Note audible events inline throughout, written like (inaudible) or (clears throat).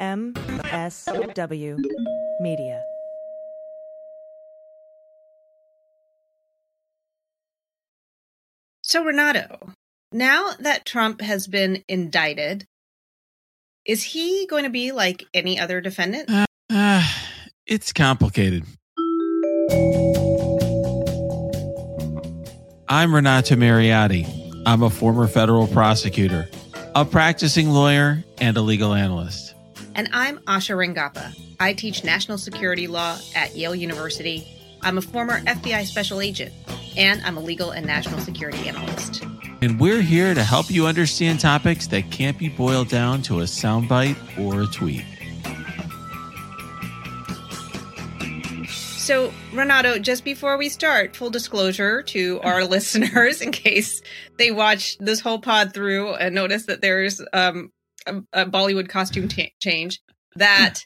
MSW Media. So, Renato, now that Trump has been indicted, is he going to be like any other defendant? Uh, uh, it's complicated. I'm Renato Mariotti. I'm a former federal prosecutor, a practicing lawyer, and a legal analyst. And I'm Asha Rangappa. I teach national security law at Yale University. I'm a former FBI special agent, and I'm a legal and national security analyst. And we're here to help you understand topics that can't be boiled down to a soundbite or a tweet. So, Renato, just before we start, full disclosure to our (laughs) listeners, in case they watch this whole pod through and notice that there's um, a, a Bollywood costume t- change, that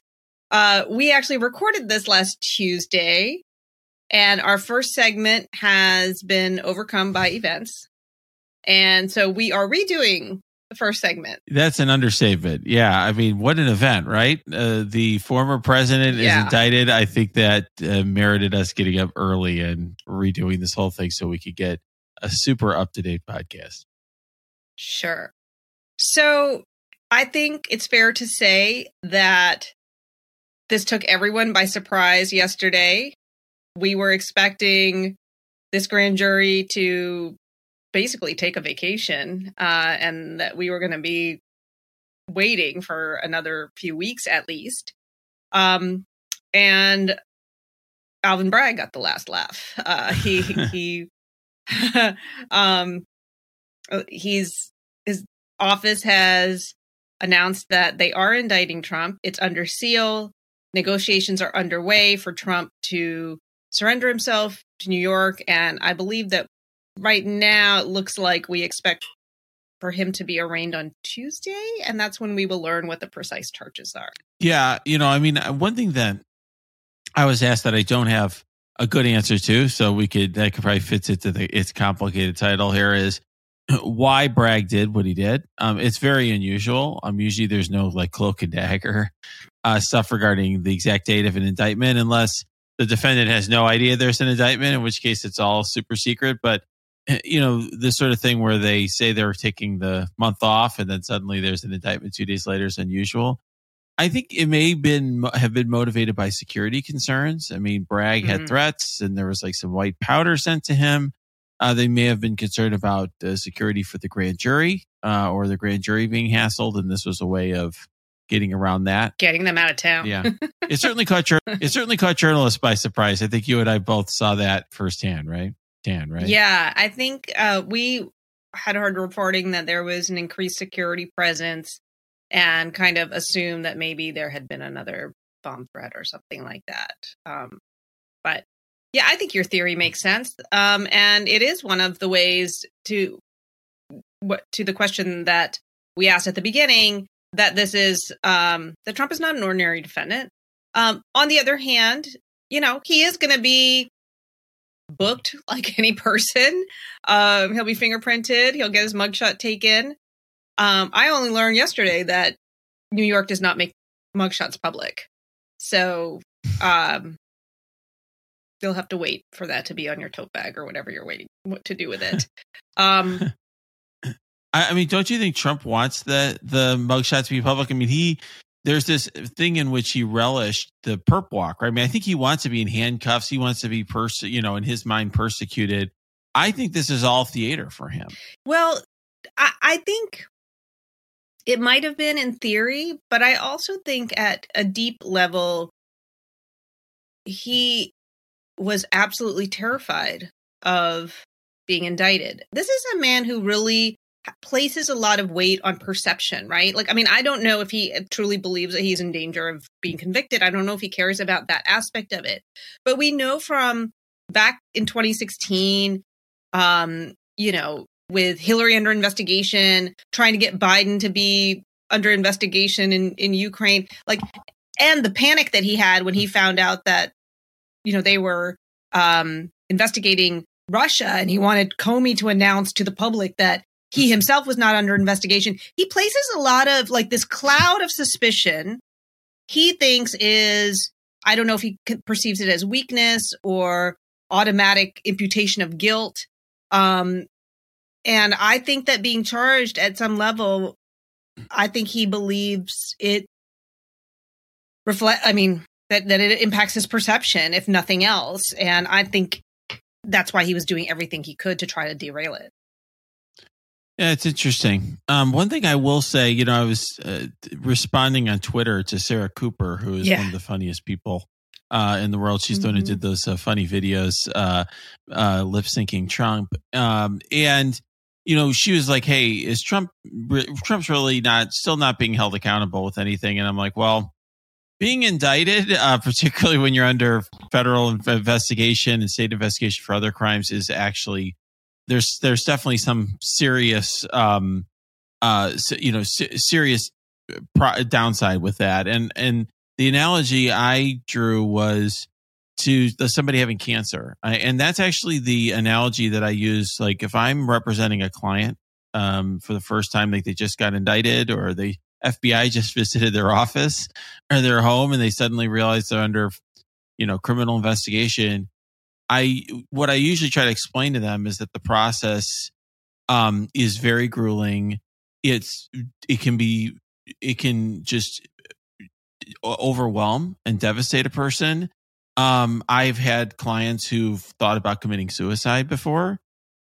uh, we actually recorded this last Tuesday, and our first segment has been overcome by events. And so we are redoing the first segment. That's an understatement. Yeah. I mean, what an event, right? Uh, the former president Yeah. is indicted. I think that uh, merited us getting up early and redoing this whole thing so we could get a super up to date podcast. Sure. So I think it's fair to say that this took everyone by surprise yesterday. We were expecting this grand jury to basically take a vacation uh, and that we were going to be waiting for another few weeks at least. Um, and Alvin Bragg got the last laugh. Uh, he (laughs) he (laughs) um, uh, he's his office has announced that they are indicting Trump. It's under seal. Negotiations are underway for Trump to surrender himself to New York, and I believe that right now it looks like we expect for him to be arraigned on Tuesday, and that's when we will learn what the precise charges are. Yeah. You know, I mean, uh, one thing that I was asked that I don't have a good answer to, so we could, that could probably fits into the, its complicated title here is why Bragg did what he did. Um, it's very unusual. Um, usually there's no like cloak and dagger uh, stuff regarding the exact date of an indictment unless the defendant has no idea there's an indictment, in which case it's all super secret. But eh, you know, this sort of thing where they say they're taking the month off and then suddenly there's an indictment two days later is unusual. I think it may been have been motivated by security concerns. I mean, Bragg had Mhm. threats, and there was like some white powder sent to him. Uh, they may have been concerned about uh, security for the grand jury uh, or the grand jury being hassled, and this was a way of getting around that. Getting them out of town. Yeah, (laughs) it certainly caught jour- it certainly caught journalists by surprise. I think you and I both saw that firsthand, right? Dan, right? Yeah, I think uh, we had heard reporting that there was an increased security presence and kind of assumed that maybe there had been another bomb threat or something like that. Um, but yeah, I think your theory makes sense. Um, and it is one of the ways to what to the question that we asked at the beginning that this is um, that Trump is not an ordinary defendant. Um, on the other hand, you know, he is going to be booked (laughs) like any person. Um, he'll be fingerprinted. He'll get his mugshot taken. Um, I only learned yesterday that New York does not make mugshots public, so um, you'll have to wait for that to be on your tote bag or whatever you're waiting what to do with it. Um, (laughs) I, I mean, don't you think Trump wants the the mugshot to be public? I mean, he there's this thing in which he relished the perp walk, right? I mean, I think he wants to be in handcuffs. He wants to be perse, you know, in his mind, persecuted. I think this is all theater for him. Well, I, I think it might have been in theory, but I also think at a deep level, he was absolutely terrified of being indicted. This is a man who really places a lot of weight on perception, right? Like, I mean, I don't know if he truly believes that he's in danger of being convicted. I don't know if he cares about that aspect of it. But we know from back in 2016, um, you know, with Hillary under investigation, trying to get Biden to be under investigation in, in Ukraine, like, and the panic that he had when he found out that, you know, they were um, investigating Russia and he wanted Comey to announce to the public that he himself was not under investigation. He places a lot of like this cloud of suspicion he thinks is I don't know if he perceives it as weakness or automatic imputation of guilt. Um, and I think that being charged at some level, I think he believes it reflect. I mean that that it impacts his perception, if nothing else. And I think that's why he was doing everything he could to try to derail it. Yeah, it's interesting. Um, one thing I will say, you know, I was uh, responding on Twitter to Sarah Cooper, who is yeah. one of the funniest people uh, in the world. She's mm-hmm. the one who did those uh, funny videos, uh, uh, lip syncing Trump. Um, and, you know, she was like, Hey, is Trump, Trump's really not, still not being held accountable with anything. And I'm like, well, being indicted, uh, particularly when you're under federal investigation and state investigation for other crimes, is actually there's there's definitely some serious, um, uh, you know, serious downside with that. And and the analogy I drew was to somebody having cancer, and that's actually the analogy that I use. Like if I'm representing a client um, for the first time, like they just got indicted or they FBI just visited their office or their home and they suddenly realize they're under, you know, criminal investigation. I what I usually try to explain to them is that the process um, is very grueling. It's it can be it can just overwhelm and devastate a person. Um, I've had clients who've thought about committing suicide before.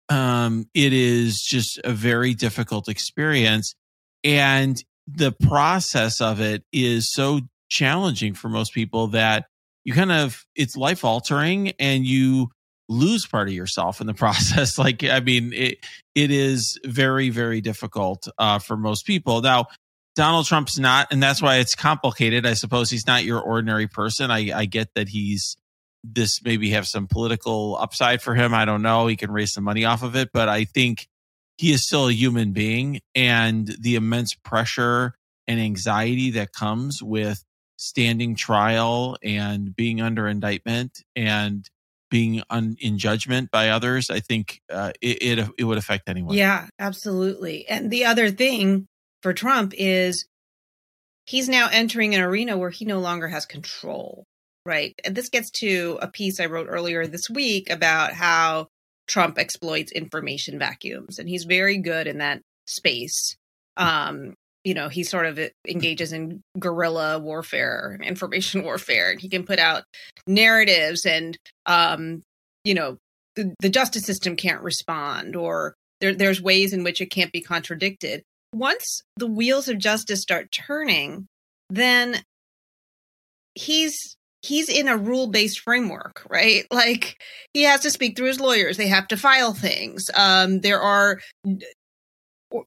Um, it is just a very difficult experience. And the process of it is so challenging for most people that you kind of it's life altering and you lose part of yourself in the (laughs) process. Like i mean it it is very very difficult uh, for most people. Now donald trump's not and that's why it's complicated. I suppose he's not your ordinary person. I i get that he's this maybe have some political upside for him. I don't know. He can raise some money off of it. But i think he is still a human being and the immense pressure and anxiety that comes with standing trial and being under indictment and being un, in judgment by others i think uh, it, it, it would affect anyone. Yeah absolutely. And the other thing for trump is he's now entering an arena where he no longer has control right? And this gets to a piece i wrote earlier this week about how Trump exploits information vacuums, and he's very good in that space. Um, you know, he sort of engages in guerrilla warfare, information (laughs) warfare, and he can put out narratives, and um, you know, the, the justice system can't respond, or there, there's ways in which it can't be contradicted. Once the wheels of justice start turning, then he's he's in a rule based framework, right? Like he has to speak through his lawyers. They have to file things. Um, there are,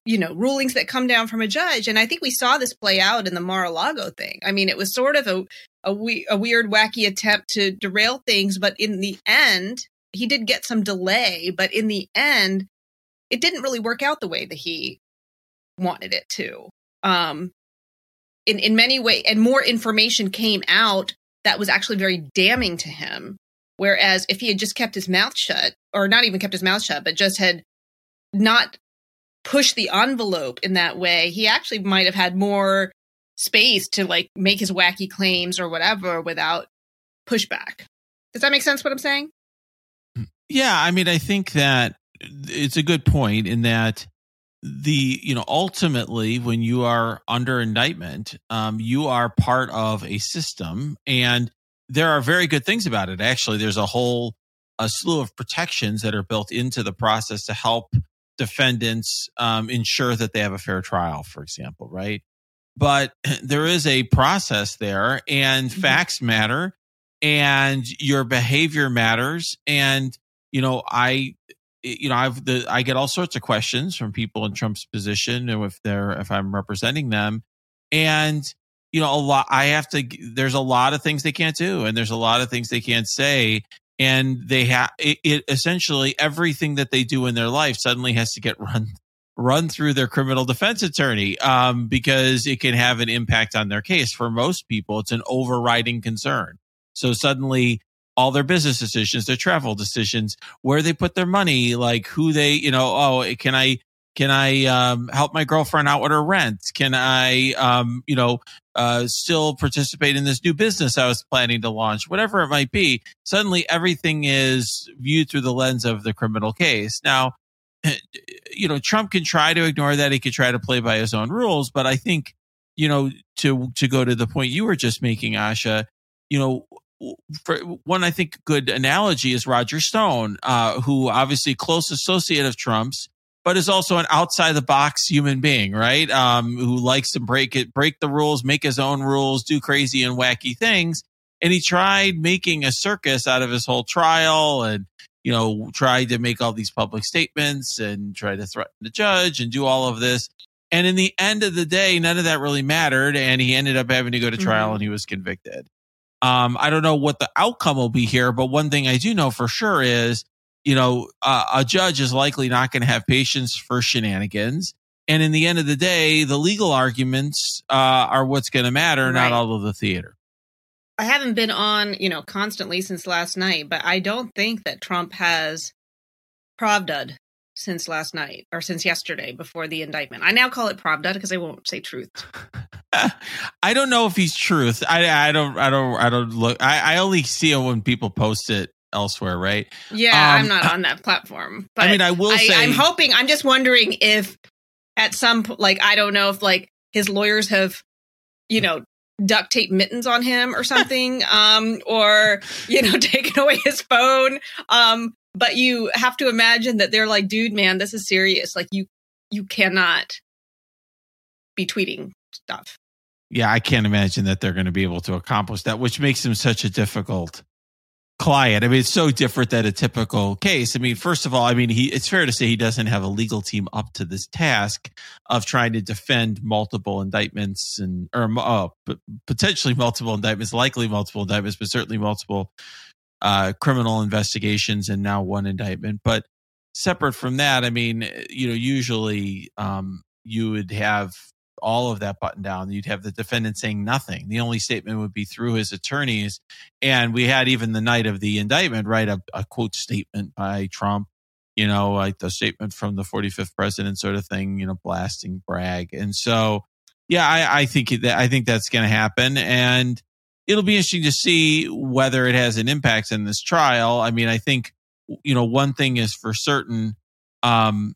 you know, rulings that come down from a judge. And I think we saw this play out in the Mar-a-Lago thing. I mean, it was sort of a, a, we, a weird, wacky attempt to derail things. But in the end, he did get some delay. But in the end, it didn't really work out the way that he wanted it to. Um, in, in many ways, and more information came out that was actually very damning to him. Whereas if he had just kept his mouth shut, or not even kept his mouth shut, but just had not pushed the envelope in that way, he actually might have had more space to like make his wacky claims or whatever without pushback. Does that make sense what I'm saying? Yeah, I mean, I think that it's a good point in that the you know ultimately when you are under indictment um, you are part of a system and there are very good things about it actually there's a whole a slew of protections that are built into the process to help defendants um, ensure that they have a fair trial for example right but (clears throat) there is a process there and mm-hmm. facts matter and your behavior matters and you know i you know, I've the I get all sorts of questions from people in Trump's position, and if they're if I'm representing them, and you know, a lot I have to. There's a lot of things they can't do, and there's a lot of things they can't say, and they have it, it essentially everything that they do in their life suddenly has to get (laughs) run run through their criminal defense attorney um, because it can have an impact on their case. For most people, it's an overriding concern. So suddenly all their business decisions, their travel decisions, where they put their money, like who they, you know, oh, can I Can I um, help my girlfriend out with her rent? Can I, um, you know, uh, still participate in this new business I was planning to launch? Whatever it might be. Suddenly, everything is viewed through the lens of the criminal case. Now, (clears throat) you know, Trump can try to ignore that. He could try to play by his own rules, but I think, you know, to to go to the point you were just making, Asha, you know, for one, I think good analogy is Roger Stone, uh, who obviously close associate of Trump's, but is also an outside the box human being, right? Um, who likes to break it, break the rules, make his own rules, do crazy and wacky things. And he tried making a circus out of his whole trial and, you know, tried to make all these public statements and try to threaten the judge and do all of this. And in the end of the day, none of that really mattered. And he ended up having to go to trial mm-hmm. and he was convicted. Um, I don't know what the outcome will be here, but one thing I do know for sure is, you know, uh, a judge is likely not going to have patience for shenanigans. And in the end of the day, the legal arguments uh, are what's going to matter, right. not all of the theater. I haven't been on, you know, constantly since last night, but I don't think that Trump has Pravda'd since last night or since yesterday before the indictment. I now call it Pravda because I won't say truth. (laughs) (laughs) I don't know if he's truth. I I don't I don't I don't look. I I only see it when people post it elsewhere, right? Yeah, um, I'm not on that platform. But I mean, I will I, say I'm hoping. I'm just wondering if at some like I don't know if like his lawyers have, you know, duct tape mittens on him or (laughs) something, um, or you know, (laughs) taken away his phone. Um, but you have to imagine that they're like, dude, man, this is serious. Like you you cannot be tweeting stuff yeah, I can't imagine that they're going to be able to accomplish that, which makes him such a difficult client. I mean, it's so different than a typical case. I mean, first of all, I mean, he it's fair to say he doesn't have a legal team up to this task of trying to defend multiple indictments and or uh, potentially multiple indictments, likely multiple indictments, but certainly multiple uh, criminal investigations and now one indictment. But separate from that, I mean, you know, usually um, you would have all of that button down. You'd have the defendant saying nothing. The only statement would be through his attorneys. And we had even the night of the indictment, right? A, a quote statement by Trump, you know, like the statement from the 45th president sort of thing, you know, blasting Bragg. And so, yeah, I, I think that, I think that's going to happen. And it'll be interesting to see whether it has an impact in this trial. I mean, I think, you know, one thing is for certain, um,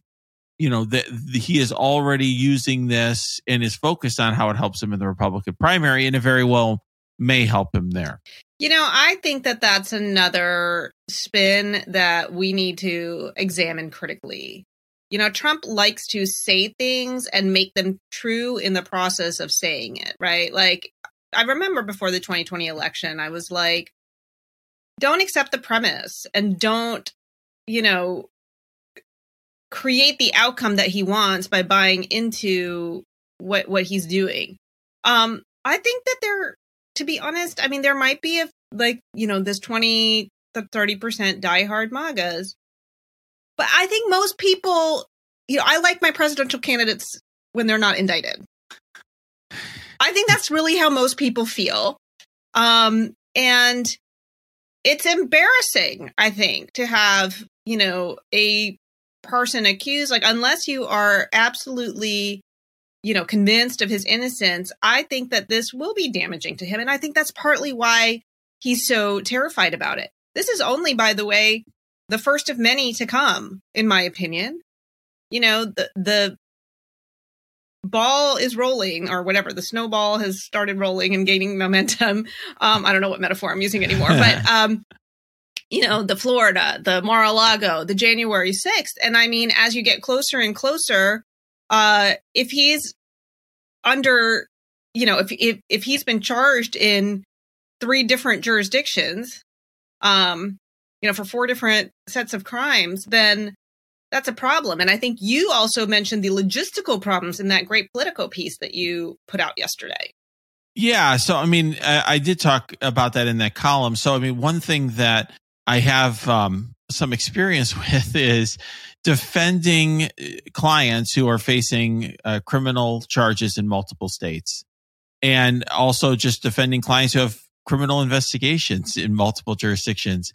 you know that he is already using this and is focused on how it helps him in the Republican primary, and it very well may help him there. You know, I think that that's another spin that we need to examine critically. You know, Trump likes to say things and make them true in the process of saying it, right? Like, I remember before the 2020 election, I was like, don't accept the premise and don't, you know, create the outcome that he wants by buying into what what he's doing. Um, I think that there, to be honest, I mean, there might be a like you know this twenty to thirty percent diehard MAGAs, but I think most people, you know, I like my presidential candidates when they're not indicted. I think that's really how most people feel. Um, and it's embarrassing, I think, to have, you know, a person accused like unless you are absolutely you know convinced of his innocence i think that this will be damaging to him. And i think that's partly why he's so terrified about it. This is only by the way the first of many to come in my opinion. You know the the ball is rolling or whatever the snowball has started rolling and gaining momentum. Um i don't know what metaphor i'm using anymore but (laughs) um you know, the Florida, the Mar-a-Lago, the January 6th. And I mean, as you get closer and closer, uh, if he's under, you know, if, if, if he's been charged in three different jurisdictions, um, you know, for four different sets of crimes, then that's a problem. And I think you also mentioned the logistical problems in that great Politico piece that you put out yesterday. Yeah. So, I mean, I, I, did talk about that in that column. So, I mean, one thing that I have um, some experience (laughs) with is defending uh, clients who are facing uh, criminal charges in multiple states and also just defending clients who have criminal investigations in multiple jurisdictions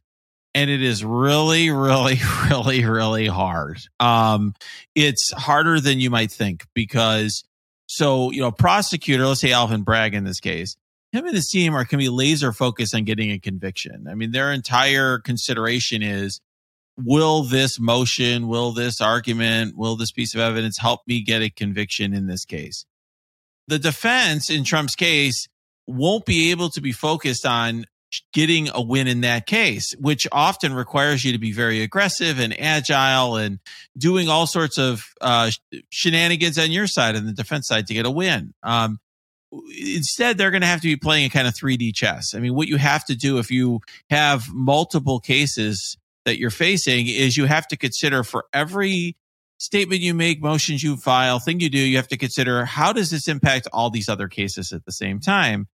and it is really, really, (laughs) really, really hard. Um, it's harder than you might think because, so you know, prosecutor, let's say Alvin Bragg in this case, him and his team are can be laser focused on getting a conviction. I mean, their entire consideration is will this motion, will this argument, will this piece of evidence help me get a conviction in this case? The defense in Trump's case won't be able to be focused on getting a win in that case, which often requires you to be very aggressive and agile and doing all sorts of uh, shenanigans on your side and the defense side to get a win. Um, instead they're going to have to be playing a kind of 3D chess. I mean, what you have to do if you have multiple cases that you're facing is you have to consider for every statement you make, motions you file, thing you do, you have to consider how does this impact all these other cases at the same time?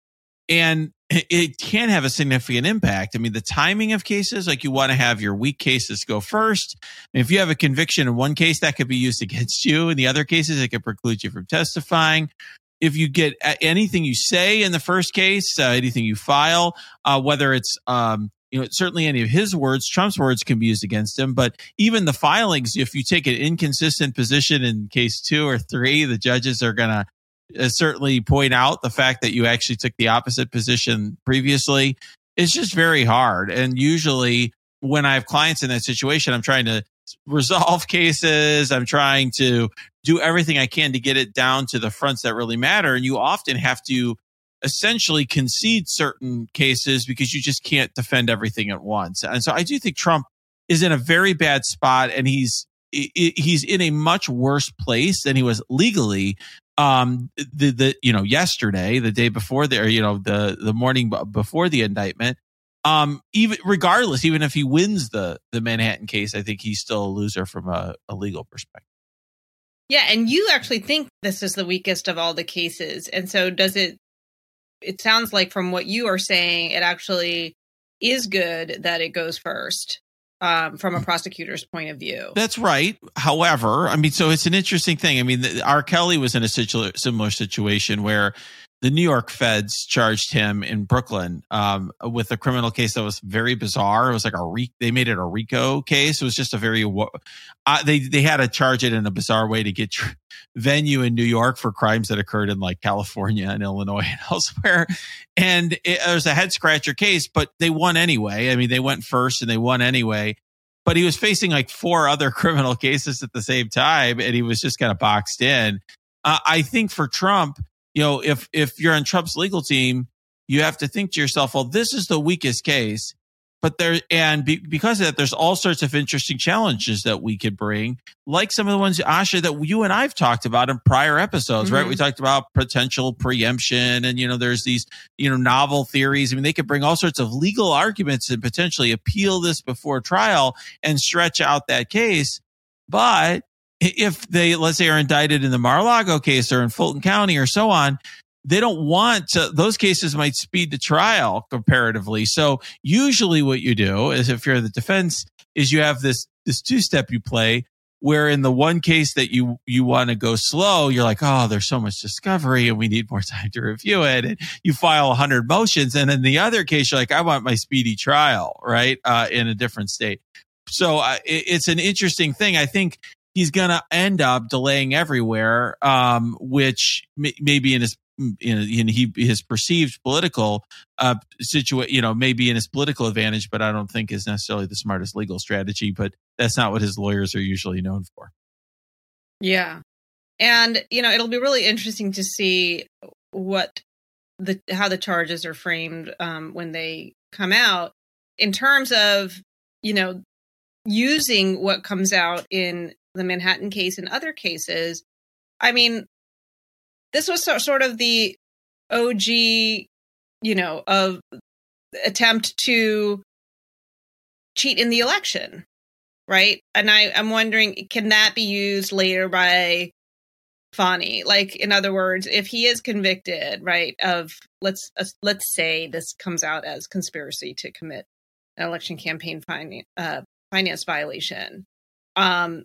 And (clears throat) it can have a significant impact. I mean, the timing of cases, like you want to have your weak cases go first. If you have a conviction in one case, that could be used (laughs) against you. In the other cases, it could preclude you from testifying if you get anything you say in the first case, uh, anything you file, uh, whether it's um, you know certainly any of his words, Trump's words can be used against him. But even the filings, if you take an inconsistent position in case two or three, the judges are going to uh, certainly point out the fact that you actually took the opposite position previously. It's just very hard, and usually when I have clients in that situation, I'm trying to resolve cases. I'm trying to do everything I can to get it down to the fronts that really matter. And you often have to essentially concede certain cases because you just can't defend everything at once. And so I do think Trump is in a very bad spot and he's he's in a much worse place than he was legally um the the you know yesterday the day before the or, you know the the morning before the indictment um, even regardless, even if he wins the the Manhattan case, I think he's still a loser from a, a legal perspective. Yeah, and you actually think this is the weakest of all the cases, and so does it? It sounds like from what you are saying, it actually is good that it goes first um, from a prosecutor's point of view. That's right. However, I mean, so it's an interesting thing. I mean, R. Kelly was in a similar situation where the New York feds charged him in Brooklyn um, with a criminal case that was very bizarre. It was like a re- they made it a RICO case. It was just a very uh, they they had to charge it in a bizarre way to get tr- venue in New York for crimes that occurred in like California and Illinois and (laughs) elsewhere. And it, it was a head scratcher case, but they won anyway. I mean, they went first and they won anyway. But he was facing like four other (laughs) criminal cases at the same time, and he was just kind of boxed in. Uh, I think for Trump you know, if if you're on Trump's legal team, you have to think to yourself, well, this is the weakest case. But there, and be, because of that, there's all sorts of interesting challenges that we could bring, like some of the ones, Asha, that you and I've talked about in prior episodes, mm-hmm. right? We talked about potential preemption and, you know, there's these, you know, novel theories. I mean, they could bring all sorts of legal arguments and potentially appeal this before trial and stretch out that case. But if they, let's say, are indicted in the Mar-a-Lago case or in Fulton County or so on, they don't want to, those cases might speed the trial comparatively. So usually what you do is if you're the defense is you have this, this two step you play where in the one case that you, you want to go slow, you're like, Oh, there's so much discovery and we need more (laughs) time to review it. And you file a hundred motions. And in the other case, you're like, I want my speedy trial, right? Uh, in a different state. So uh, it, it's an interesting thing. I think he's going to end up delaying everywhere, um, which may, maybe in his in, in he his perceived political uh you know, maybe in his political advantage, but I don't think is necessarily the smartest legal strategy. But that's not what his lawyers are usually known for. Yeah, and you know, it'll be really interesting to see what the how the charges are framed um, when they come out in terms of you know using what comes out in the Manhattan case and other cases, I mean, this was sort of the OG, you know, of attempt to cheat in the election, right? And I, I'm wondering, can that be used later by Fani? Like, in other words, if he is convicted, right, of let's uh, let's say this comes out as conspiracy to commit an election campaign finance uh, finance violation, um,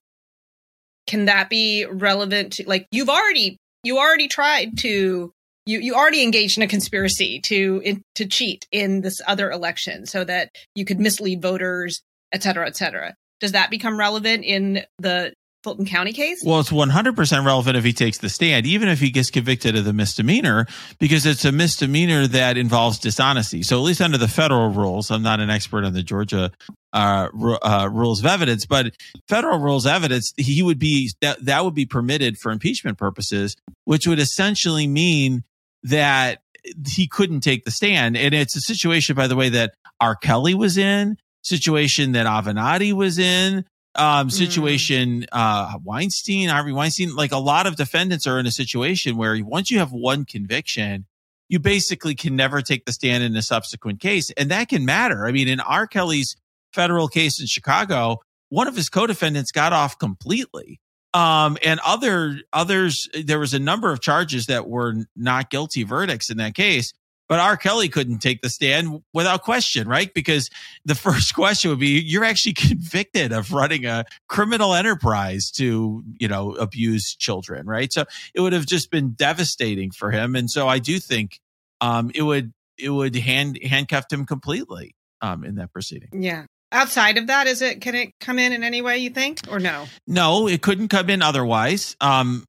can that be relevant to like you've already you already tried to you you already engaged in a conspiracy to in, to cheat in this other election so that you could mislead voters, et cetera, et cetera. Does that become relevant in the Fulton County case? Well, it's 100% relevant if he takes the stand, even if he gets convicted of the misdemeanor, because it's a misdemeanor that involves dishonesty. So, at least under the federal rules, I'm not an expert on the Georgia uh, uh, rules of evidence, but federal rules of evidence, he would be that that would be permitted for impeachment purposes, which would essentially mean that he couldn't take the stand. And it's a situation, by the way, that R. Kelly was in, situation that Avenatti was in, um, mm. situation, mm. uh, Weinstein, Harvey Weinstein, like a lot of defendants are in a situation where once you have one conviction, you basically can never take the stand in a subsequent case. And that can matter. I mean, in R. Kelly's federal case in Chicago, one of his co-defendants got off completely. Um, and other others, there was a number of charges that were not guilty verdicts in that case. But R. Kelly couldn't take the stand without question, right? Because the (laughs) first question would be, you're actually convicted of running a criminal enterprise to, you know, abuse children, right? So it would have just been devastating for him. And so I do think, um, it would, it would hand, handcuffed him completely, um, in that proceeding. Yeah outside of that is it can it come in in any way you think or no? No it couldn't come in otherwise. Um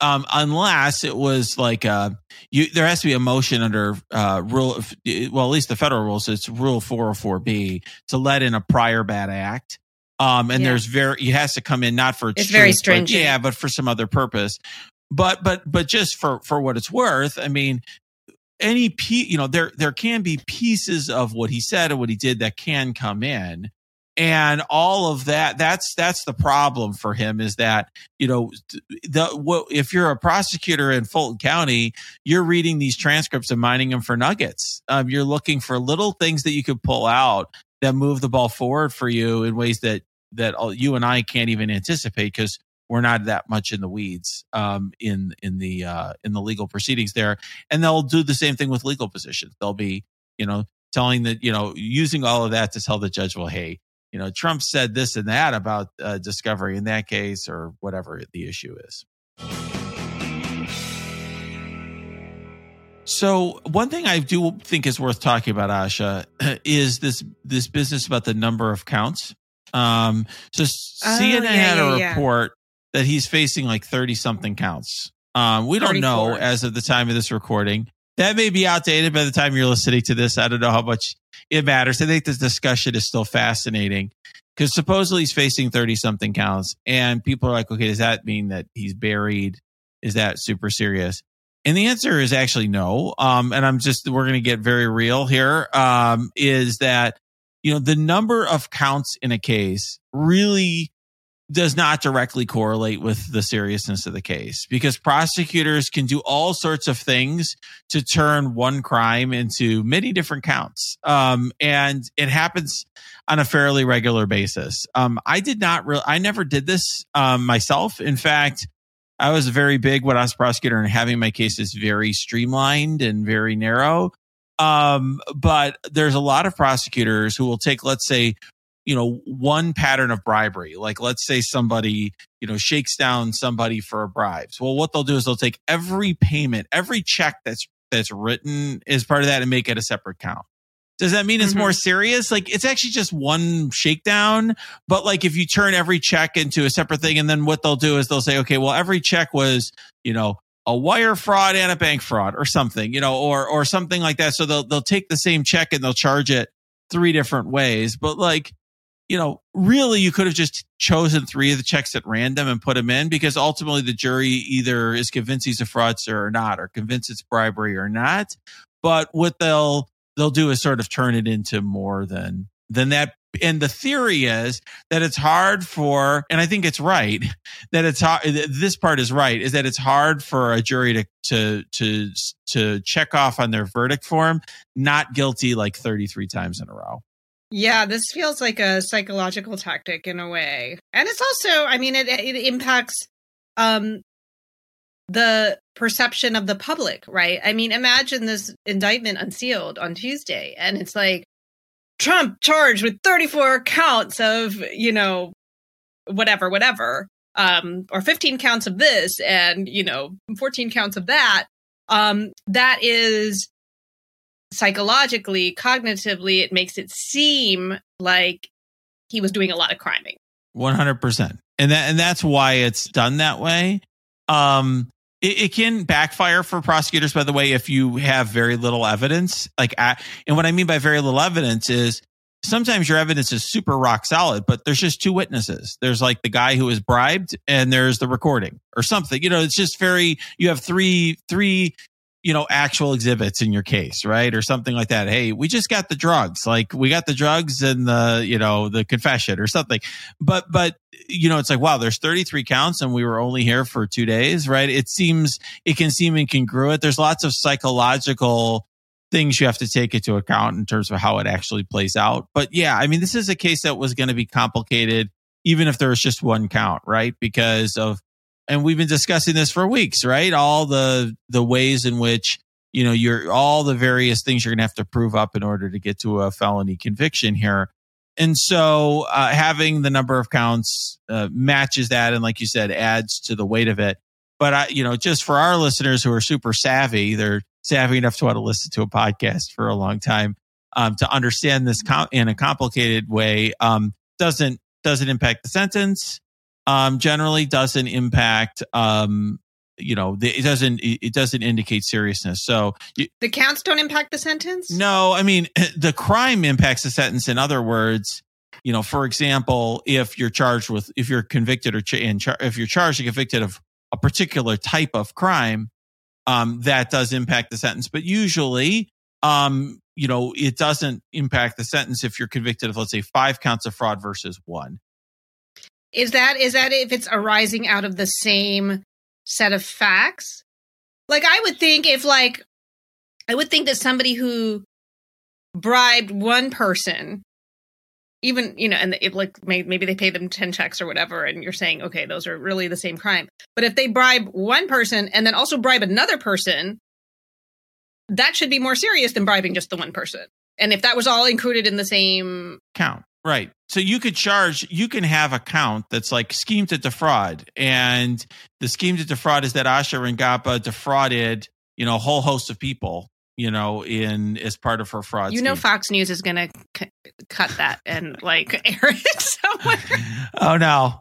um unless it was like uh you there has to be a motion under uh rule of, well at least the federal rules it's rule 404b to let in a prior bad act. Um and yeah. there's very it has to come in not for it's truth, very stringent but, yeah but for some other purpose. But but but just for for what it's worth i mean any piece, you know, there there can be pieces of what he said and what he did that can come in. And all of that, that's that's the problem for him is that you know the what if you're a prosecutor in Fulton County, you're reading these transcripts and mining them for nuggets. Um, you're looking for little things that you could pull out that move the ball forward for you in ways that that you and I can't even anticipate because we're not that much in the weeds um, in in the uh, in the legal proceedings there, and they'll do the same thing with legal positions. They'll be you know telling that you know using all of that to tell the judge, well, hey, you know Trump said this and that about uh, discovery in that case or whatever the issue is. So one thing I do think is worth talking about, Asha, (clears throat) is this this business about the number of counts. Um, so oh, CNN yeah, had a yeah, report that he's facing like 30 something counts. Um, we don't 34. know as of the time of this recording. That may be outdated by the time you're listening to this. I don't know how much it matters. I think this discussion is still fascinating because supposedly he's facing 30 something counts. And people are like, okay, does that mean that he's buried? Is that super serious? And the answer is actually no. Um, and I'm just, we're going to get very real here. Um, is that, you know, the number of counts in a case really does not directly correlate with the seriousness of the case because prosecutors can do all sorts of things to turn one crime into many different counts. Um, and it happens on a fairly regular basis. Um, I did not really, I never did this um, myself. In fact, I was very big when I was a prosecutor and having my cases very streamlined and very narrow. Um, but there's a lot of prosecutors who will take, let's say, you know one pattern of bribery. Like let's say somebody you know shakes down somebody for a bribes well what they'll do is they'll take every payment every check that's that's written as part of that and make it a separate count does that mean it's mm-hmm. more serious? Like it's actually just one shakedown but like if you turn every check into a separate thing and then what they'll do is they'll say okay well every check was you know a wire fraud and a bank fraud or something you know or or something like that. So they'll they'll take the same check and they'll charge it three different ways but like you know, really you could have just chosen three of the checks at random and put them in because ultimately the jury either is convinced he's a fraudster or not, or convinced it's bribery or not. But what they'll they'll do is sort of turn it into more than than that. And the theory is that it's hard for, and I think it's right that it's hard. This part is right, is that it's hard for a jury to to to to check off on their verdict form, not guilty like thirty three times in a row. Yeah, this feels like a psychological tactic in a way. And it's also, I mean, it, it impacts um the perception of the public, right? I mean, imagine this indictment unsealed on Tuesday and it's like Trump charged with 34 counts of, you know, whatever, whatever, um, or 15 counts of this and, you know, 14 counts of that. um, that is psychologically, cognitively, it makes it seem like he was doing a lot of criming. One hundred percent, and that and that's why it's done that way. Um, it, it, can backfire for prosecutors, by the way, if you have very little evidence. Like, and what I mean by very little evidence is sometimes your evidence is super rock solid, but there's just two witnesses. There's like the guy who was bribed, and there's the recording or something. You know, it's just very. You have three three you know, actual exhibits in your case, right? Or something like that. Hey, we just got the drugs. Like we got the drugs and the, you know, the confession or something. But, but, you know, it's like, wow, there's 33 counts and we were only here for two days, right? It seems, it can seem incongruent. There's lots of psychological things you have to take into account in terms of how it actually plays out. But yeah, I mean, this is a case that was going to be complicated, even if there was just one count, right? Because of and we've been discussing this for weeks, right? All the the ways in which you know you're all the various things you're going to have to prove up in order to get to a felony conviction here. And so uh, having the number of counts uh, matches that, and like you said, adds to the weight of it. But I, you know, just for our listeners who are super savvy, they're savvy enough to want to listen to a podcast for a long time um, to understand this com- in a complicated way. Um, doesn't doesn't impact the sentence um, generally doesn't impact um, you know the, it doesn't it doesn't indicate seriousness. So you, the counts don't impact the sentence? No i mean (laughs) the crime impacts the sentence in other words you know for example if you're charged with if you're convicted or ch- if you're charged and convicted of a particular type of crime um, that does impact the sentence. But usually um, you know it doesn't impact the sentence if you're convicted of let's say five counts of fraud versus one is that is that if it's arising out of the same set of facts? Like I would think if like I would think that somebody who bribed one person even you know and if like maybe they pay them 10 checks or whatever and you're saying okay those are really the same crime. But if they bribe one person and then also bribe another person that should be more serious than bribing just the one person. And if that was all included in the same count Right. So you could charge, you can have a count that's like scheme to defraud. And the scheme to defraud is that Asha Rangappa defrauded, you know, a whole host of people, you know, in as part of her fraud. You scheme. know, Fox News is going to c- cut that and like (laughs) air it somewhere. (laughs) oh, no.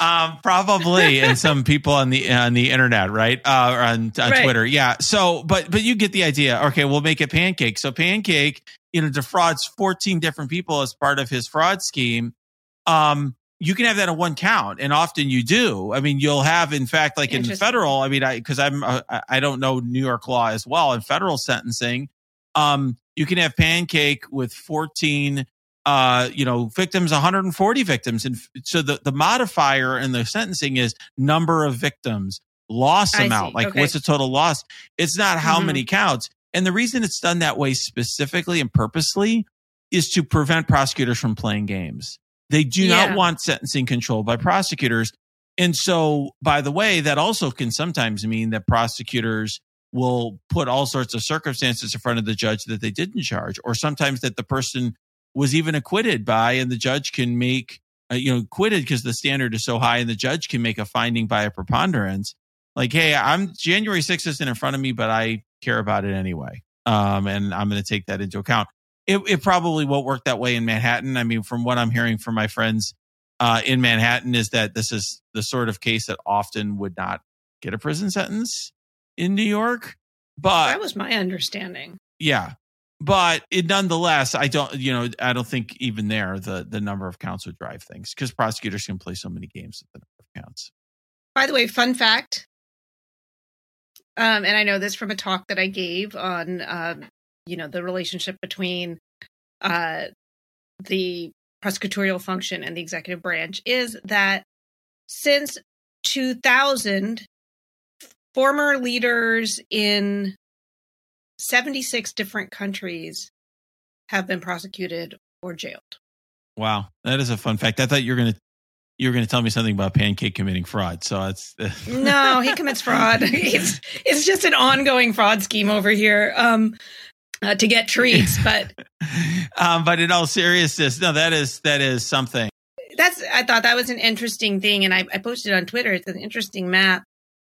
Um, probably, and (laughs) some people on the on the internet, right? Uh, or on, on right. Twitter, yeah. So, but but you get the idea. Okay, we'll make it pancake. So pancake you know defrauds 14 different people as part of his fraud scheme um you can have that in one count and often you do i mean you'll have in fact like in federal i mean i because i'm uh, i don't know new york law as well in federal sentencing um you can have pancake with 14 uh you know victims 140 victims and so the the modifier in the sentencing is number of victims loss amount like okay. what's the total loss it's not how mm-hmm. many counts and the reason it's done that way specifically and purposely is to prevent prosecutors from playing games. They do yeah. not want sentencing control by prosecutors. And so, by the way, that also can sometimes mean that prosecutors will put all sorts of circumstances in front of the judge that they didn't charge, or sometimes that the person was even acquitted by, and the judge can make, uh, you know, acquitted because the standard is so high, and the judge can make a finding by a preponderance. Like, hey, I'm January 6th isn't in front of me, but I care about it anyway. Um, and I'm going to take that into account. It, it, probably won't work that way in Manhattan. I mean, from what I'm hearing from my friends uh, in Manhattan, is that this is the sort of case that often would not get a prison sentence in New York. But that was my understanding. Yeah, but it nonetheless, I don't, you know, I don't think even there the the number of counts would drive things because prosecutors can play so many games with the number of counts. By the way, fun fact: um, and I know this from a talk that I gave on, uh, you know, the relationship between uh, the prosecutorial function and the executive branch is that since 2000, former leaders in 76 different countries have been prosecuted or jailed. Wow, that is a fun fact. I thought you were going to you were going to tell me something about Pancake committing fraud. So it's (laughs) no, he commits fraud. (laughs) it's it's just an ongoing fraud scheme over here um, uh, to get treats. But (laughs) um, but in all seriousness, no, that is that is something. That's I thought that was an interesting thing, and I, I posted on Twitter. It's an interesting map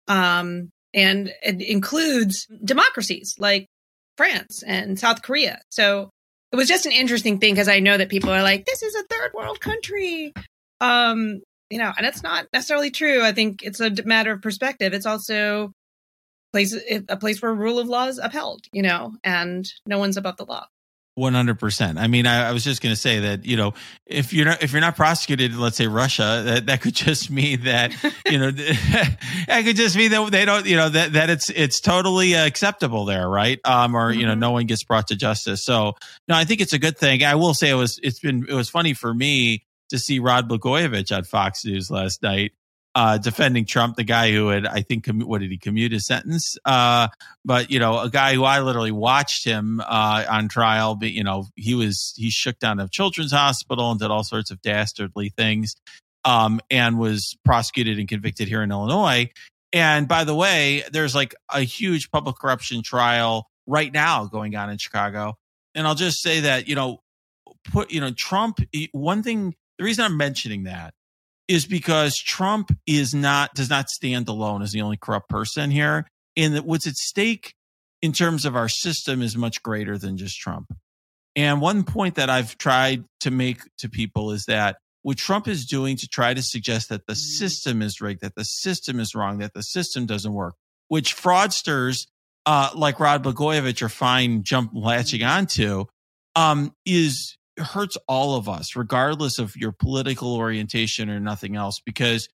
um, and it includes democracies like France and South Korea. So it was just an interesting thing because I know that people are like, this is a third world country. Um, you know, and it's not necessarily true. I think it's a matter of perspective. It's also place a place where rule of law is upheld, you know, and no one's above the law. One hundred percent. I mean, I, I was just going to say that you know, if you're not if you're not prosecuted, let's say Russia, that, that could just (laughs) mean that you know, (laughs) that could just mean that they don't, you know, that that it's it's totally acceptable there, right? Um, or mm-hmm. you know, mm-hmm. no one gets brought to justice. So no, I think it's a good thing. I will say it was it's been it was funny for me to see Rod Blagojevich on Fox News last night uh, defending Trump, the guy who had, I think, what did he commute his sentence? Uh, but you know, a guy who I literally watched him uh, on trial. But you know, he was he shook down a children's hospital and did all sorts of dastardly things, um, and was prosecuted and convicted here in Illinois. And by the way, there's like a huge public corruption trial right now going on in Chicago. And I'll just say that you know, put you know, Trump. One thing, the reason I'm mentioning that is because Trump is not does not stand alone as the only corrupt person here, and that what's at stake in terms of our system is much greater than just Trump. And one point that I've tried to make to people is that what Trump is doing to try to suggest that the system is rigged, that the system is wrong, that the system doesn't work, which fraudsters uh, like Rod Blagojevich are fine jump latching onto, um, is hurts all of us, regardless of your political orientation or nothing else, because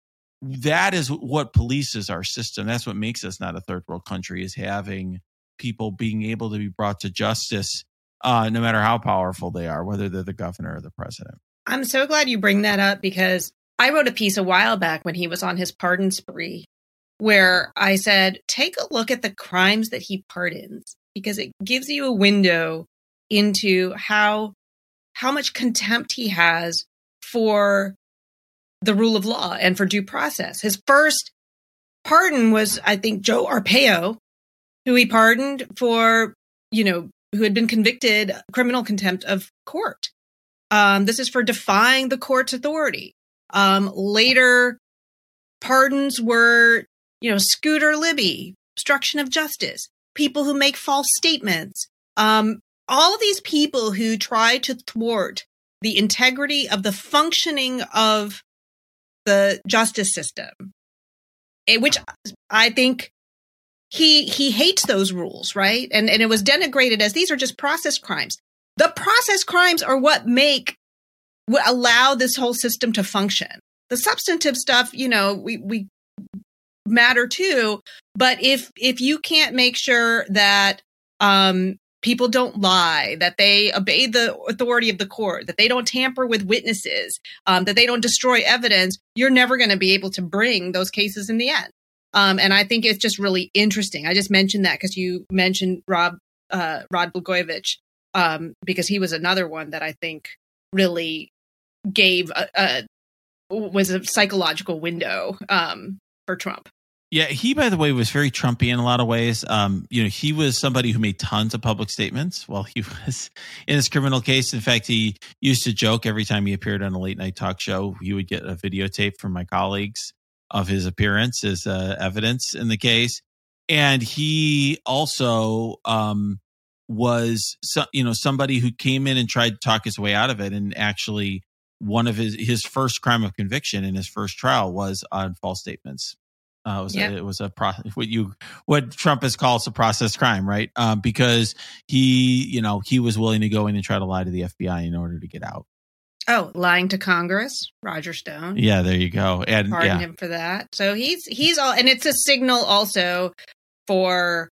that is what polices our system. That's what makes us not a third world country is having people being able to be brought to justice, uh, no matter how powerful they are, whether they're the governor or the president. I'm so glad you bring that up because I wrote a piece a while back when he was on his pardon spree where I said, take a look at the crimes that he pardons because it gives you a window into how how much contempt he has for the rule of law and for due process. His first pardon was, I think, Joe Arpaio, who he pardoned for, you know, who had been convicted criminal contempt of court. Um, this is for defying the court's authority. Um, later pardons were, you know, Scooter Libby, obstruction of justice, people who make false statements, um, all these people who try to thwart the integrity of the functioning of the justice system, eh, which I think he he hates those rules, right? And and it was denigrated as these are just process crimes. The process crimes are what make what allow this whole system to function. The substantive stuff, you know, we we matter too, but if if you can't make sure that um people don't lie, that they obey the authority of the court, that they don't tamper with witnesses, um, that they don't destroy evidence, you're never going to be able to bring those cases in the end. Um, and I think it's just really interesting. I just mentioned that because you mentioned Rob uh, Rod Blagojevich, um, because he was another one that I think really gave a, a was a psychological window um, for Trump. Yeah, he, by the way, was very Trumpy in a lot of ways. Um, you know, he was somebody who made tons of public statements while he (laughs) was in his criminal case. In fact, he used to joke every time he appeared on a late night talk show, he would get a videotape from my colleagues of his appearance as uh, evidence in the case. And he also um, was, so, you know, somebody who came in and tried to talk his way out of it, and actually, one of his his first crime of conviction in his first trial was on false statements uh, it was yeah. a, it was a pro- what you what Trump has called a process crime, right? Um, because he, you know, he was willing to go in and try to lie to the FBI in order to get out. Oh, lying to Congress, Roger Stone. Yeah, there you go. And pardon yeah. him for that. So he's he's all, and it's a signal also for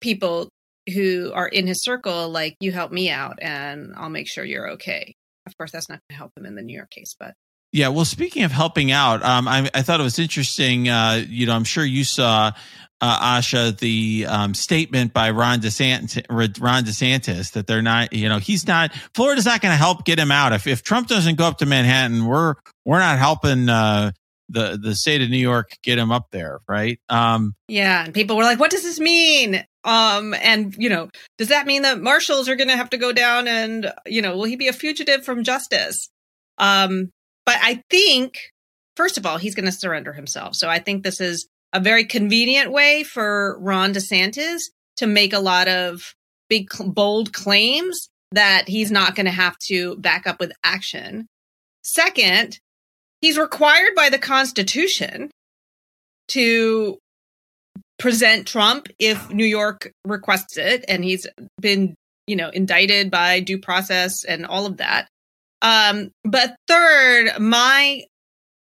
people who are in his circle. Like, you help me out, and I'll make sure you're okay. Of course, that's not going to help him in the New York case, but yeah, well, speaking of helping out, um, I, I, thought it was interesting. Uh, you know, I'm sure you saw uh, Asha the um, statement by Ron DeSantis, Ron DeSantis that they're not, you know, he's not. Florida's not going to help get him out. If if Trump doesn't go up to Manhattan, we're we're not helping uh, the the state of New York get him up there, right? Um, yeah, and people were like, "What does this mean?" Um, and you know, does that mean that marshals are going to have to go down and you know, will he be a fugitive from justice? Um, but I think, first of all, he's going to surrender himself. So I think this is a very convenient way for Ron DeSantis to make a lot of big, bold claims that he's not going to have to back up with action. Second, he's required by the Constitution to present Trump if New York requests it, and he's been, you know, indicted by due process and all of that. Um, but third, my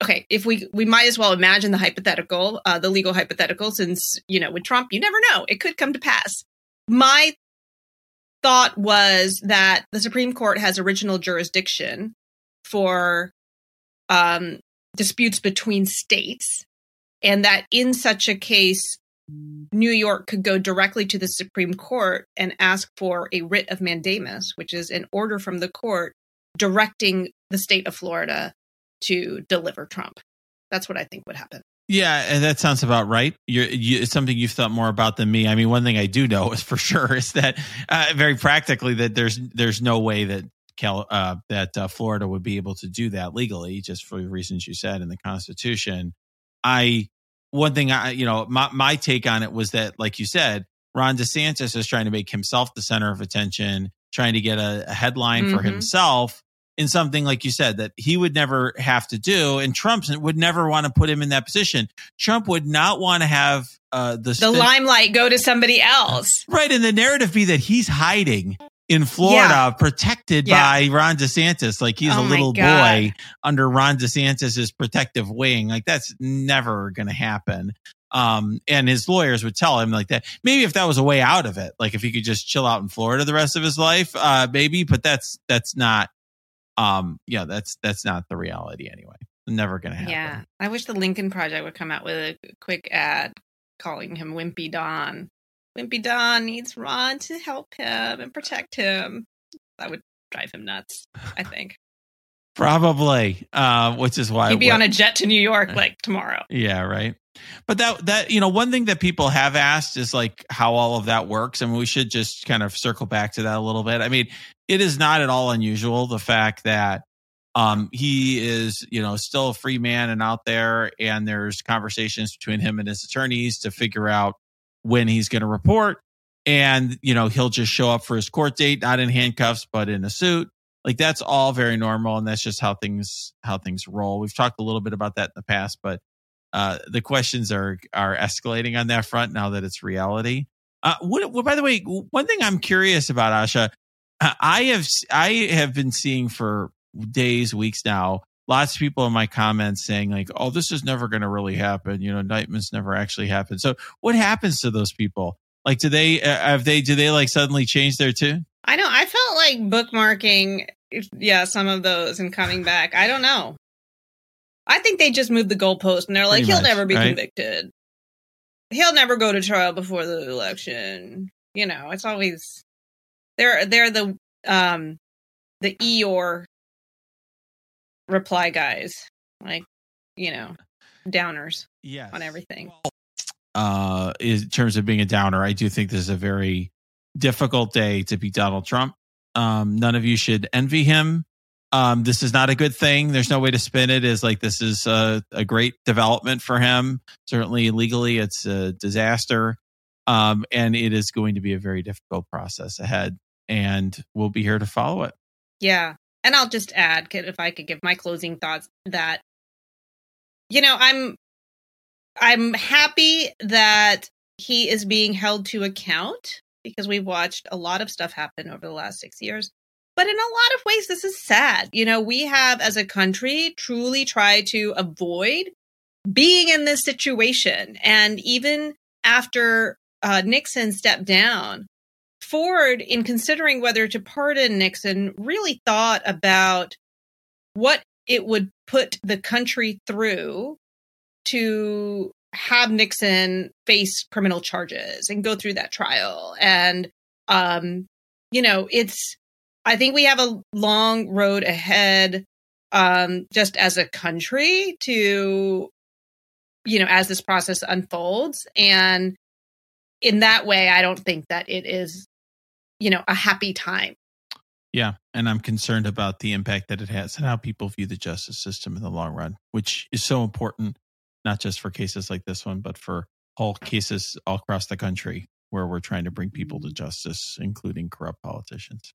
okay, if we we might as well imagine the hypothetical, uh, the legal hypothetical, since you know with Trump, you never know, it could come to pass. My thought was that the Supreme Court has original jurisdiction for um, disputes between states, and that in such a case, New York could go directly to the Supreme Court and ask for a writ of mandamus, which is an order from the court directing the state of Florida to deliver Trump. That's what I think would happen. Yeah, and that sounds about right. You're, you, it's something you've thought more about than me. I mean, one thing I do know is for (laughs) sure is that uh, very practically that there's there's no way that Cal uh, that uh, Florida would be able to do that legally, just for the reasons you said in the Constitution. I one thing I you know my my take on it was that, like you said, Ron DeSantis is trying to make himself the center of attention, trying to get a, a headline mm-hmm. for himself in something like you said that he would never have to do and Trump would never want to put him in that position. Trump would not want to have uh, the the limelight go to somebody else. Right and the narrative be that he's hiding in Florida yeah. protected yeah. by Ron DeSantis like he's oh a little boy under Ron DeSantis's protective wing. Like that's never going to happen. Um, and his lawyers would tell him like that. Maybe if that was a way out of it, like if he could just chill out in Florida the rest of his life, uh, maybe. But that's that's not um yeah that's that's not the reality anyway never gonna happen yeah i wish the lincoln project would come out with a quick ad calling him wimpy don wimpy don needs ron to help him and protect him. That would drive him nuts i (laughs) think. Probably uh which is why he'd be on a jet to new york (laughs) like tomorrow. Yeah right. But that that you know one thing that people have asked is like how all of that works and we should just kind of circle back to that a little bit. I mean it is not at all unusual the fact that um, he is, you know, still a free man and out there, and there's conversations between him and his attorneys to figure out when he's going to report. And, you know, he'll just show up for his court date, not in handcuffs, but in a suit. Like that's all very normal. And that's just how things, how things roll. We've talked a little bit about that in the past, but, uh, the questions are, are escalating on that front now that it's reality. Uh, what, what, by the way, one thing I'm curious about, Asha, I have I have been seeing for days, weeks now, lots of people in my comments saying like, "Oh, this is never going to really happen." You know, indictments never actually happen. So, what happens to those people? Like, do they uh, have they do they like suddenly change their tune? I know. I felt like bookmarking, yeah, some of those and coming back. I don't know. I think they just moved the goalpost and they're like, Pretty he'll much, never be right? convicted. He'll never go to trial before the election. You know, it's always they're they're the um the Eeyore reply guys, like you know, downers. Yes. on everything. Uh, in terms of being a downer, I do think this is a very difficult day to beat Donald Trump. Um, none of you should envy him. Um, this is not a good thing. There's no way to spin it as like this is a, a great development for him. Certainly legally, it's a disaster. Um, and it is going to be a very difficult process ahead and we'll be here to follow it. Yeah. And I'll just add, if I could give my closing thoughts, that, you know, I'm, I'm happy that he is being held to account because we've watched a lot of stuff happen over the last six years. But in a lot of ways, this is sad. You know, we have as a country truly tried to avoid being in this situation. And even after uh, Nixon stepped down, Ford, in considering whether to pardon Nixon, really thought about what it would put the country through to have Nixon face criminal charges and go through that trial. And, um, you know, it's, I think we have a long road ahead, um, just as a country to, you know, as this process unfolds. And in that way, I don't think that it is you know, a happy time. Yeah. And I'm concerned about the impact that it has and how people view the justice system in the long run, which is so important not just for cases like this one, but for all cases all across the country where we're trying to bring people to justice, including corrupt politicians.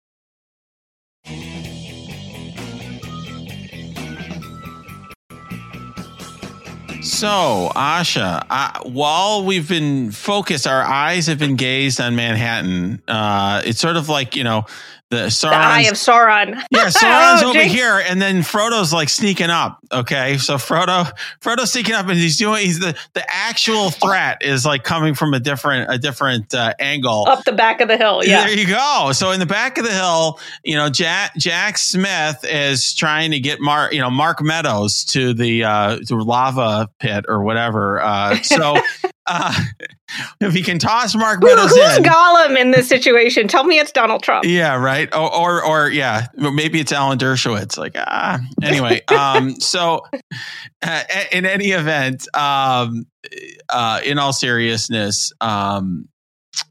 So, Asha, while we've been focused, our eyes have been gazed on Manhattan. Uh, it's sort of like, you know, the, the eye of Sauron. Yeah, (laughs) Sauron's oh, over Jinx. here, and then Frodo's like sneaking up. Okay, so Frodo, Frodo's sneaking up, and he's doing. He's the the actual threat is like coming from a different a different uh, angle up the back of the hill. Yeah, there you go. So in the back of the hill, you know, Jack Jack Smith is trying to get Mark, you know, Mark Meadows to the uh, to lava pit or whatever. Uh, so (laughs) uh, (laughs) if he can toss Mark Meadows Who, who's in, Gollum in this situation? Tell me it's Donald Trump. Yeah, right. Or, or, or yeah, maybe it's Alan Dershowitz. Like, ah, anyway. (laughs) um, so, uh, in any event, um, uh, in all seriousness, um,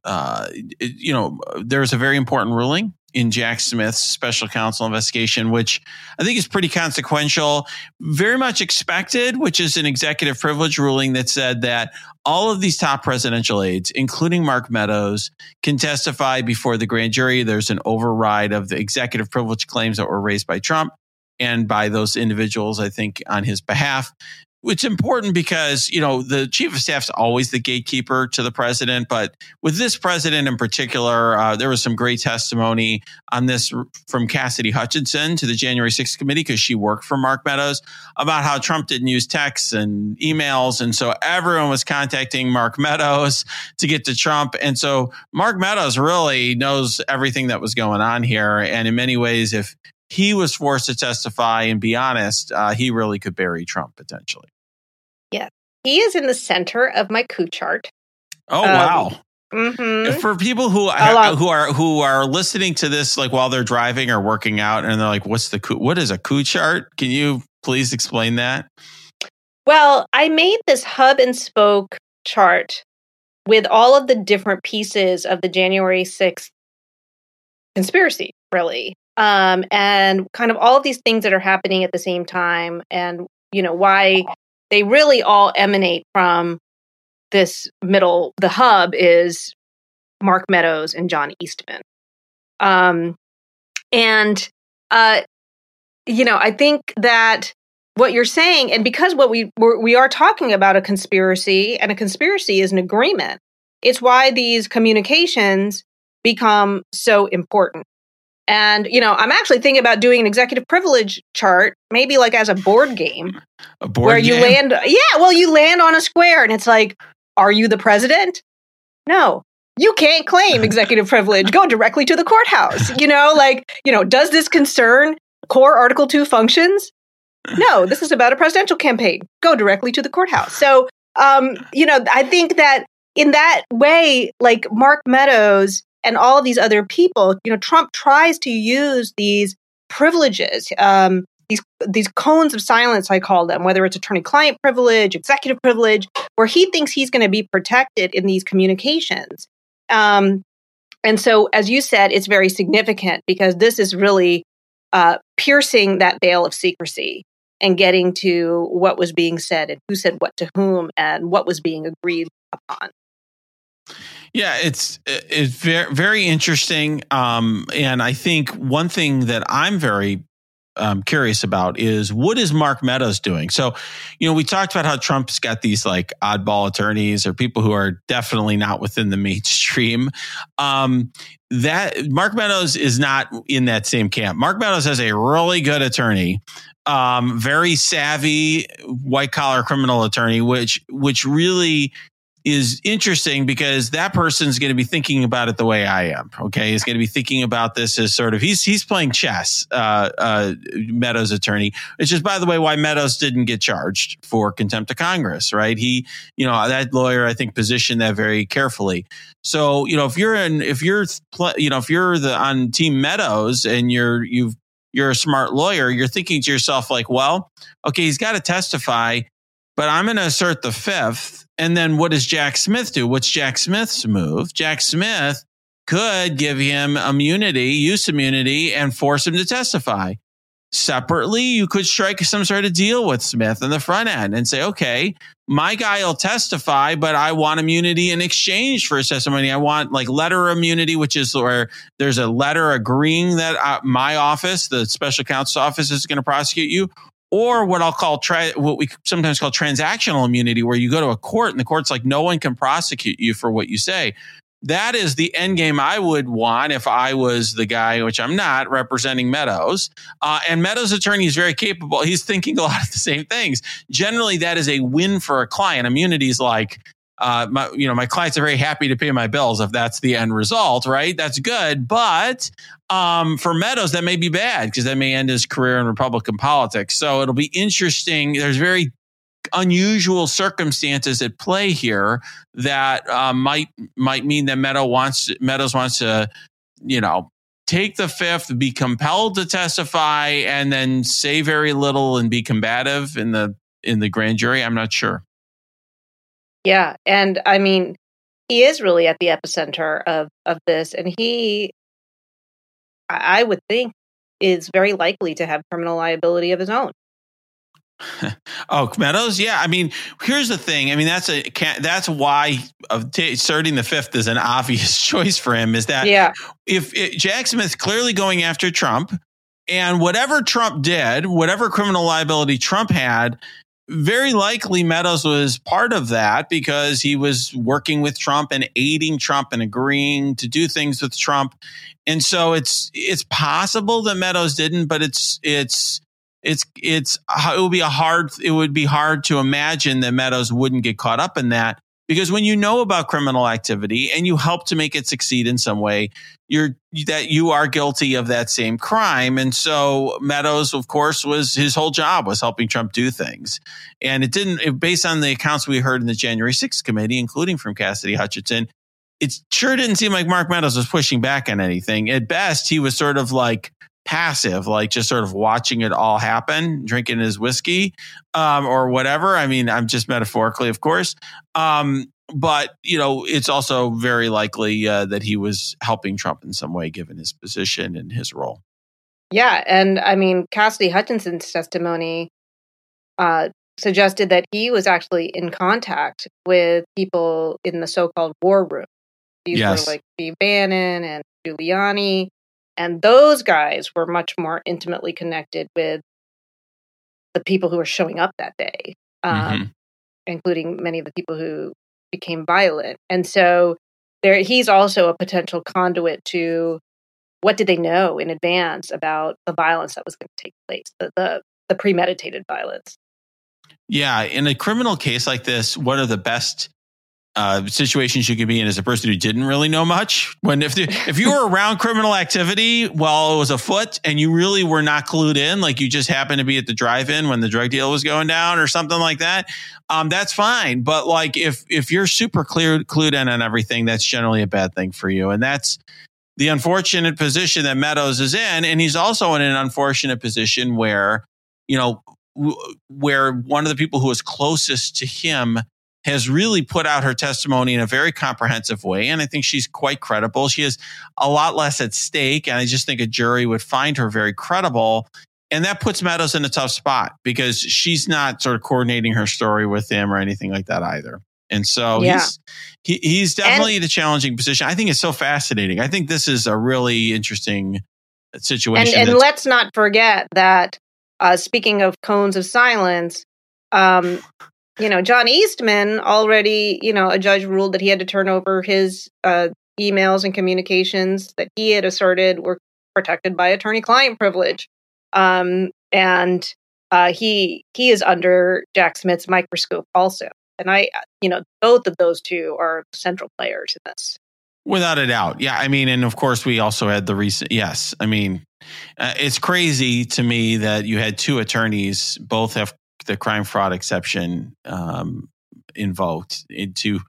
uh, you know, there's a very important ruling in Jack Smith's special counsel investigation, which I think is pretty consequential, very much expected, which is an executive privilege ruling that said that all of these top presidential aides, including Mark Meadows, can testify before the grand jury. There's an override of the executive privilege claims that were raised by Trump and by those individuals, I think, on his behalf it's important because you know the chief of staff is always the gatekeeper to the president but with this president in particular uh, there was some great testimony on this from cassidy hutchinson to the january 6th committee because she worked for mark meadows about how trump didn't use texts and emails and so everyone was contacting mark meadows to get to trump and so mark meadows really knows everything that was going on here and in many ways if he was forced to testify and be honest, uh, he really could bury Trump potentially. Yeah. He is in the center of my coup chart. Oh, um, wow. Mm-hmm. For people who who are who are listening to this like while they're driving or working out and they're like what's the coup what is a coup chart? Can you please explain that? Well, I made this hub and spoke chart with all of the different pieces of the January 6th conspiracy, really um, and kind of all of these things that are happening at the same time, and you know why they really all emanate from this middle. The hub is Mark Meadows and John Eastman, um, and uh, you know I think that what you're saying, and because what we we're, we are talking about a conspiracy, and a conspiracy is an agreement. It's why these communications become so important and, you know, I'm actually thinking about doing an executive privilege chart, maybe like as a board game. A board where game? you land Yeah, well, you land on a square and it's like, are you the president? No. You can't claim executive (laughs) privilege. Go directly to the courthouse. You know, like, you know, does this concern core Article 2 functions? No, this is about a presidential campaign. Go directly to the courthouse. So, um, you know, I think that in that way, like Mark Meadows and all these other people, you know, Trump tries to use these privileges, um, these these cones of silence, I call them, whether it's attorney-client privilege, executive privilege, where he thinks he's going to be protected in these communications. Um, and so, as you said, it's very significant because this is really uh, piercing that veil of secrecy and getting to what was being said and who said what to whom and what was being agreed upon. Yeah, it's it's very very interesting, um, and I think one thing that I'm very um, curious about is what is Mark Meadows doing? So, you know, we talked about how Trump's got these like oddball attorneys or people who are definitely not within the mainstream. Um, that Mark Meadows is not in that same camp. Mark Meadows has a really good attorney, um, very savvy white collar criminal attorney, which which really is interesting because that person's going to be thinking about it the way I am. Okay, he's going to be thinking about this as sort of he's he's playing chess. Uh, uh, Meadows' attorney, which is by the way why Meadows didn't get charged for contempt of Congress. Right? He, you know, that lawyer I think positioned that very carefully. So you know, if you're in, if you're, you know, if you're the on Team Meadows and you're you've you're a smart lawyer, you're thinking to yourself like, well, okay, he's got to testify, but I'm going to assert the fifth and then what does Jack Smith do? What's Jack Smith's move? Jack Smith could give him immunity, use immunity, and force him to testify. separately, you could strike some sort of deal with Smith in the front end and say, okay, my guy will testify, but I want immunity in exchange for his testimony. I want like letter immunity, which is where there's a letter agreeing that uh, my office, the special counsel's office, is going to prosecute you. Or what I'll call what we sometimes call transactional immunity, where you go to a court and the court's like, no one can prosecute you for what you say that is the end game I would want if I was the guy, which I'm not, representing Meadows. Uh, and Meadows' attorney is very capable. He's thinking a lot of the same things. Generally, that is a win for a client. Immunity is like, uh, my, you know, my clients are very happy to pay my bills if that's the end result, right? That's good. But um, for Meadows, that may be bad because that may end his career in Republican politics. So it'll be interesting. There's very unusual circumstances at play here that uh, might might mean that Meadow wants Meadows wants to, you know, take the fifth, be compelled to testify, and then say very little and be combative in the in the grand jury. I'm not sure. Yeah, and I mean, he is really at the epicenter of of this, and he, I would think, is very likely to have criminal liability of his own. (laughs) oh, Meadows. Yeah, I mean, here's the thing. I mean, that's a that's why uh, of asserting the fifth is an (laughs) obvious choice for him. Is that yeah? If it, Jack Smith clearly going after Trump, and whatever Trump did, whatever criminal liability Trump had, very likely Meadows was part of that because he was working with Trump and aiding Trump and agreeing to do things with Trump. And so it's it's possible that Meadows didn't, but it's it's it's it's it would be a hard it would be hard to imagine that Meadows wouldn't get caught up in that because when you know about criminal activity and you help to make it succeed in some way you're that you are guilty of that same crime. And so Meadows of course was his whole job was helping Trump do things. And it didn't it, based on the accounts we heard in the January 6th committee including from Cassidy Hutchinson it sure didn't seem like Mark Meadows was pushing back on anything. At best he was sort of like passive, like just sort of watching it all happen, drinking his whiskey um, or whatever. I mean, I'm just metaphorically, of course. Um, but you know, it's also very likely uh, that he was helping Trump in some way, given his position and his role. Yeah, and I mean, Cassidy Hutchinson's testimony uh, suggested that he was actually in contact with people in the so-called war room. These yes. were like Steve Bannon and Giuliani, and those guys were much more intimately connected with the people who were showing up that day, um, mm-hmm. including many of the people who became violent. And so there, he's also a potential conduit to what did they know in advance about the violence that was going to take place, the, the, the premeditated violence. Yeah, in a criminal case like this, what are the best uh, situations you could be in as a person who didn't really know much. When if the, if you were around criminal activity while it was afoot and you really were not clued in, like you just happened to be at the drive-in when the drug deal was going down or something like that, um, that's fine. But like if if you're super clear clued in on everything, that's generally a bad thing for you, and that's the unfortunate position that Meadows is in, and he's also in an unfortunate position where you know where one of the people who is closest to him has really put out her testimony in a very comprehensive way. And I think she's quite credible. She has a lot less at stake. And I just think a jury would find her very credible. And that puts Meadows in a tough spot because she's not sort of coordinating her story with him or anything like that either. And so yeah. he's he, he's definitely and, in a challenging position. I think it's so fascinating. I think this is a really interesting situation. And, and let's not forget that uh, speaking of cones of silence, um, you know, John Eastman already, you know, a judge ruled that he had to turn over his uh, emails and communications that he had asserted were protected by attorney-client privilege, um, and uh, he he is under Jack Smith's microscope also. And I, you know, both of those two are central players in this. Without a doubt. Yeah. I mean, and of course, we also had the recent, yes. I mean, uh, it's crazy to me that you had two attorneys, both have the crime fraud exception um, invoked to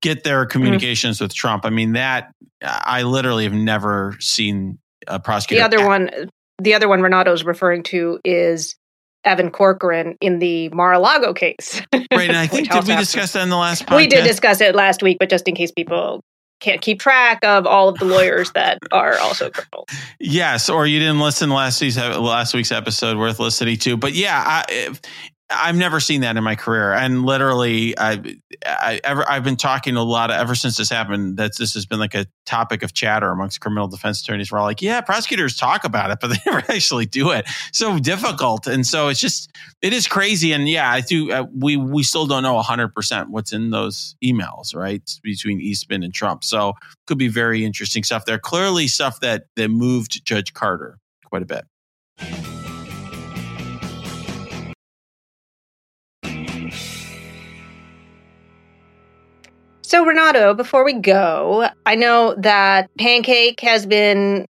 get their mm-hmm. communications mm-hmm. with Trump. I mean, that I literally have never seen a prosecutor. The other act- one, the other one Renato's referring to is Evan Corcoran in the Mar-a-Lago case. (laughs) right, and I think did we discuss that in the last podcast? We did discuss it last week, but just in case people can't keep track of all of the lawyers that are also criminals. Yes, or you didn't listen last week's last week's episode worth listening to. But yeah, I, I've never seen that in my career, and literally, I, I ever I've been talking a lot of, ever since this happened. That this has been like a topic of chatter amongst criminal defense attorneys. We're all like, yeah, prosecutors talk about it, but they (laughs) never actually do it. So difficult, and so it's just it is crazy. And yeah, I do. Uh, we we still don't know hundred percent what's in those emails, right, between Eastman and Trump. So could be very interesting stuff there. Clearly, stuff that that moved Judge Carter quite a bit. So, Renato, before we go, I know that Pancake has been,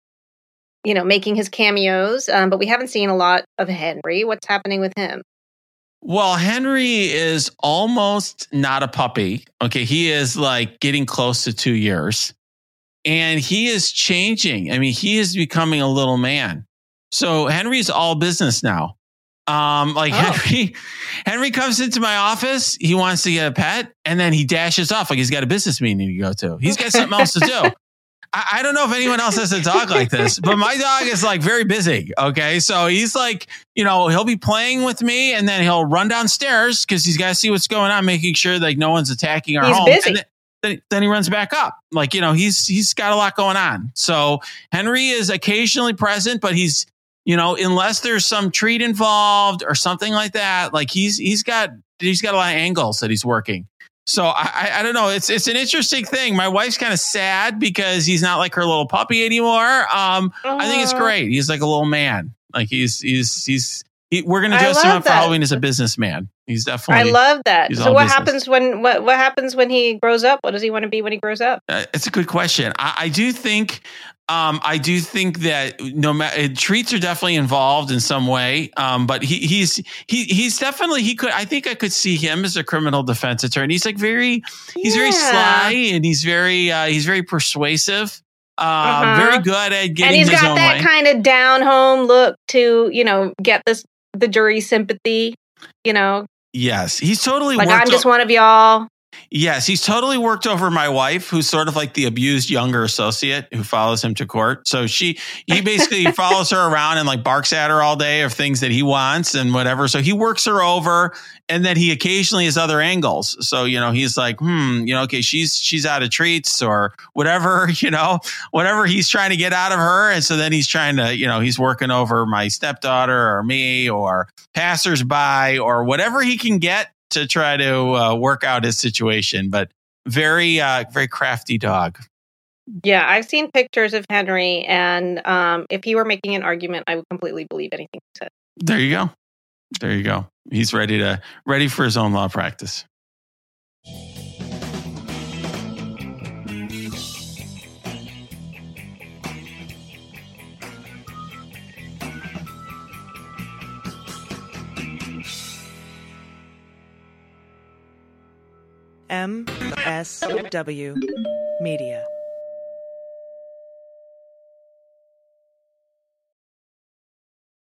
you know, making his cameos, um, but we haven't seen a lot of Henry. What's happening with him? Well, Henry is almost not a puppy. Okay. He is like getting close to two years and he is changing. I mean, he is becoming a little man. So Henry's all business now. Um, like oh. Henry, Henry comes into my office. He wants to get a pet, and then he dashes off like he's got a business meeting to go to. He's got something else to do. (laughs) I, I don't know if anyone else has a dog like this, but my dog is like very busy. Okay, so he's like, you know, he'll be playing with me, and then he'll run downstairs because he's got to see what's going on, making sure like no one's attacking our he's home. Busy. Then, then, then he runs back up. Like you know, he's he's got a lot going on. So Henry is occasionally present, but he's you know, unless there's some treat involved or something like that, like he's he's got he's got a lot of angles that he's working. So I, I, I don't know. It's it's an interesting thing. My wife's kind of sad because he's not like her little puppy anymore. Um, uh, I think it's great. He's like a little man. Like he's he's he's he, we're gonna dress him up for Halloween as a businessman. He's definitely. I love that. So what business. happens when what what happens when he grows up? What does he want to be when he grows up? Uh, it's a good question. I, I do think um, I do think that no matter treats are definitely involved in some way. Um, but he, he's he he's definitely he could. I think I could see him as a criminal defense attorney. He's like very he's yeah. very sly and he's very uh, he's very persuasive. Uh, uh-huh. Very good at getting. And he's got that way. kind of down home look to you know get this the jury sympathy. You know. Yes, he's totally like I'm just o- one of y'all. Yes, he's totally worked over my wife, who's sort of like the abused younger associate who follows him to court. So she, he (laughs) basically follows her around and like barks at her all day of things that he wants and whatever. So he works her over, and then he occasionally has other angles. So you know, he's like, hmm, you know, okay, she's she's out of treats or whatever, (laughs) you know, whatever he's trying to get out of her, and so then he's trying to, you know, he's working over my stepdaughter or me or passersby or whatever he can get to try to uh, work out his situation, but very, uh, very crafty dog. Yeah, I've seen pictures of Henry, and um, if he were making an argument, I would completely believe anything he said. There you go. There you go. He's ready to ready for his own law practice. MSW Media.